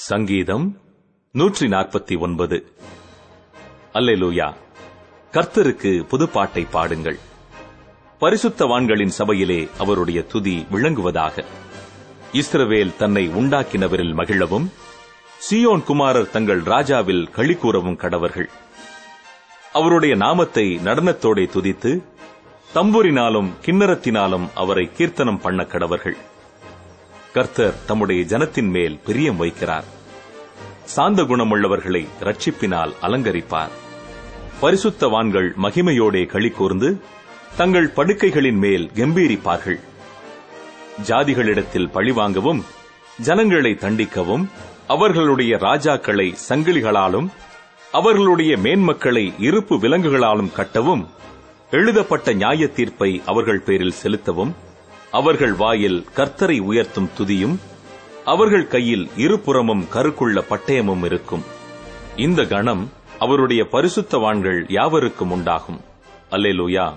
சங்கீதம் நூற்றி நாற்பத்தி ஒன்பது. அல்லேலூயா. கர்த்தருக்கு புதுப்பாட்டை பாடுங்கள். பரிசுத்தவான்களின் சபையிலே அவருடைய துதி விளங்குவதாக. இஸ்ரவேல் தன்னை உண்டாக்கினவரில் மகிழவும் சியோன் குமாரர் தங்கள் ராஜாவில் களி கூறவும் கடவர்கள். அவருடைய நாமத்தை நடனத்தோடே துதித்து தம்புரினாலும் கிண்ணறத்தினாலும் அவரை கீர்த்தனம் பண்ண கடவர்கள். கர்த்தர் தம்முடைய ஜனத்தின் மேல் பிரியம் வைக்கிறார். சாந்த குணமுள்ளவர்களை ரட்சிப்பினால் அலங்கரிப்பார். பரிசுத்தவான்கள் மகிமையோடே களி கூர்ந்து தங்கள் படுக்கைகளின் மேல் கம்பீரிப்பார்கள். ஜாதிகளிடத்தில் பழிவாங்கவும் ஜனங்களை தண்டிக்கவும் அவர்களுடைய ராஜாக்களை சங்கிலிகளாலும் அவர்களுடைய மேன்மக்களை இருப்பு விலங்குகளாலும் கட்டவும் எழுதப்பட்ட நியாய தீர்ப்பை அவர்கள் பேரில் செலுத்தவும் அவர்கள் வாயில் கர்த்தரை உயர்த்தும் துதியும் அவர்கள் கையில் இருபுறமும் கருக்குள்ள பட்டயமும் இருக்கும். இந்த கணம் அவருடைய பரிசுத்தவான்கள் யாவருக்கும் உண்டாகும். அல்லேலூயா.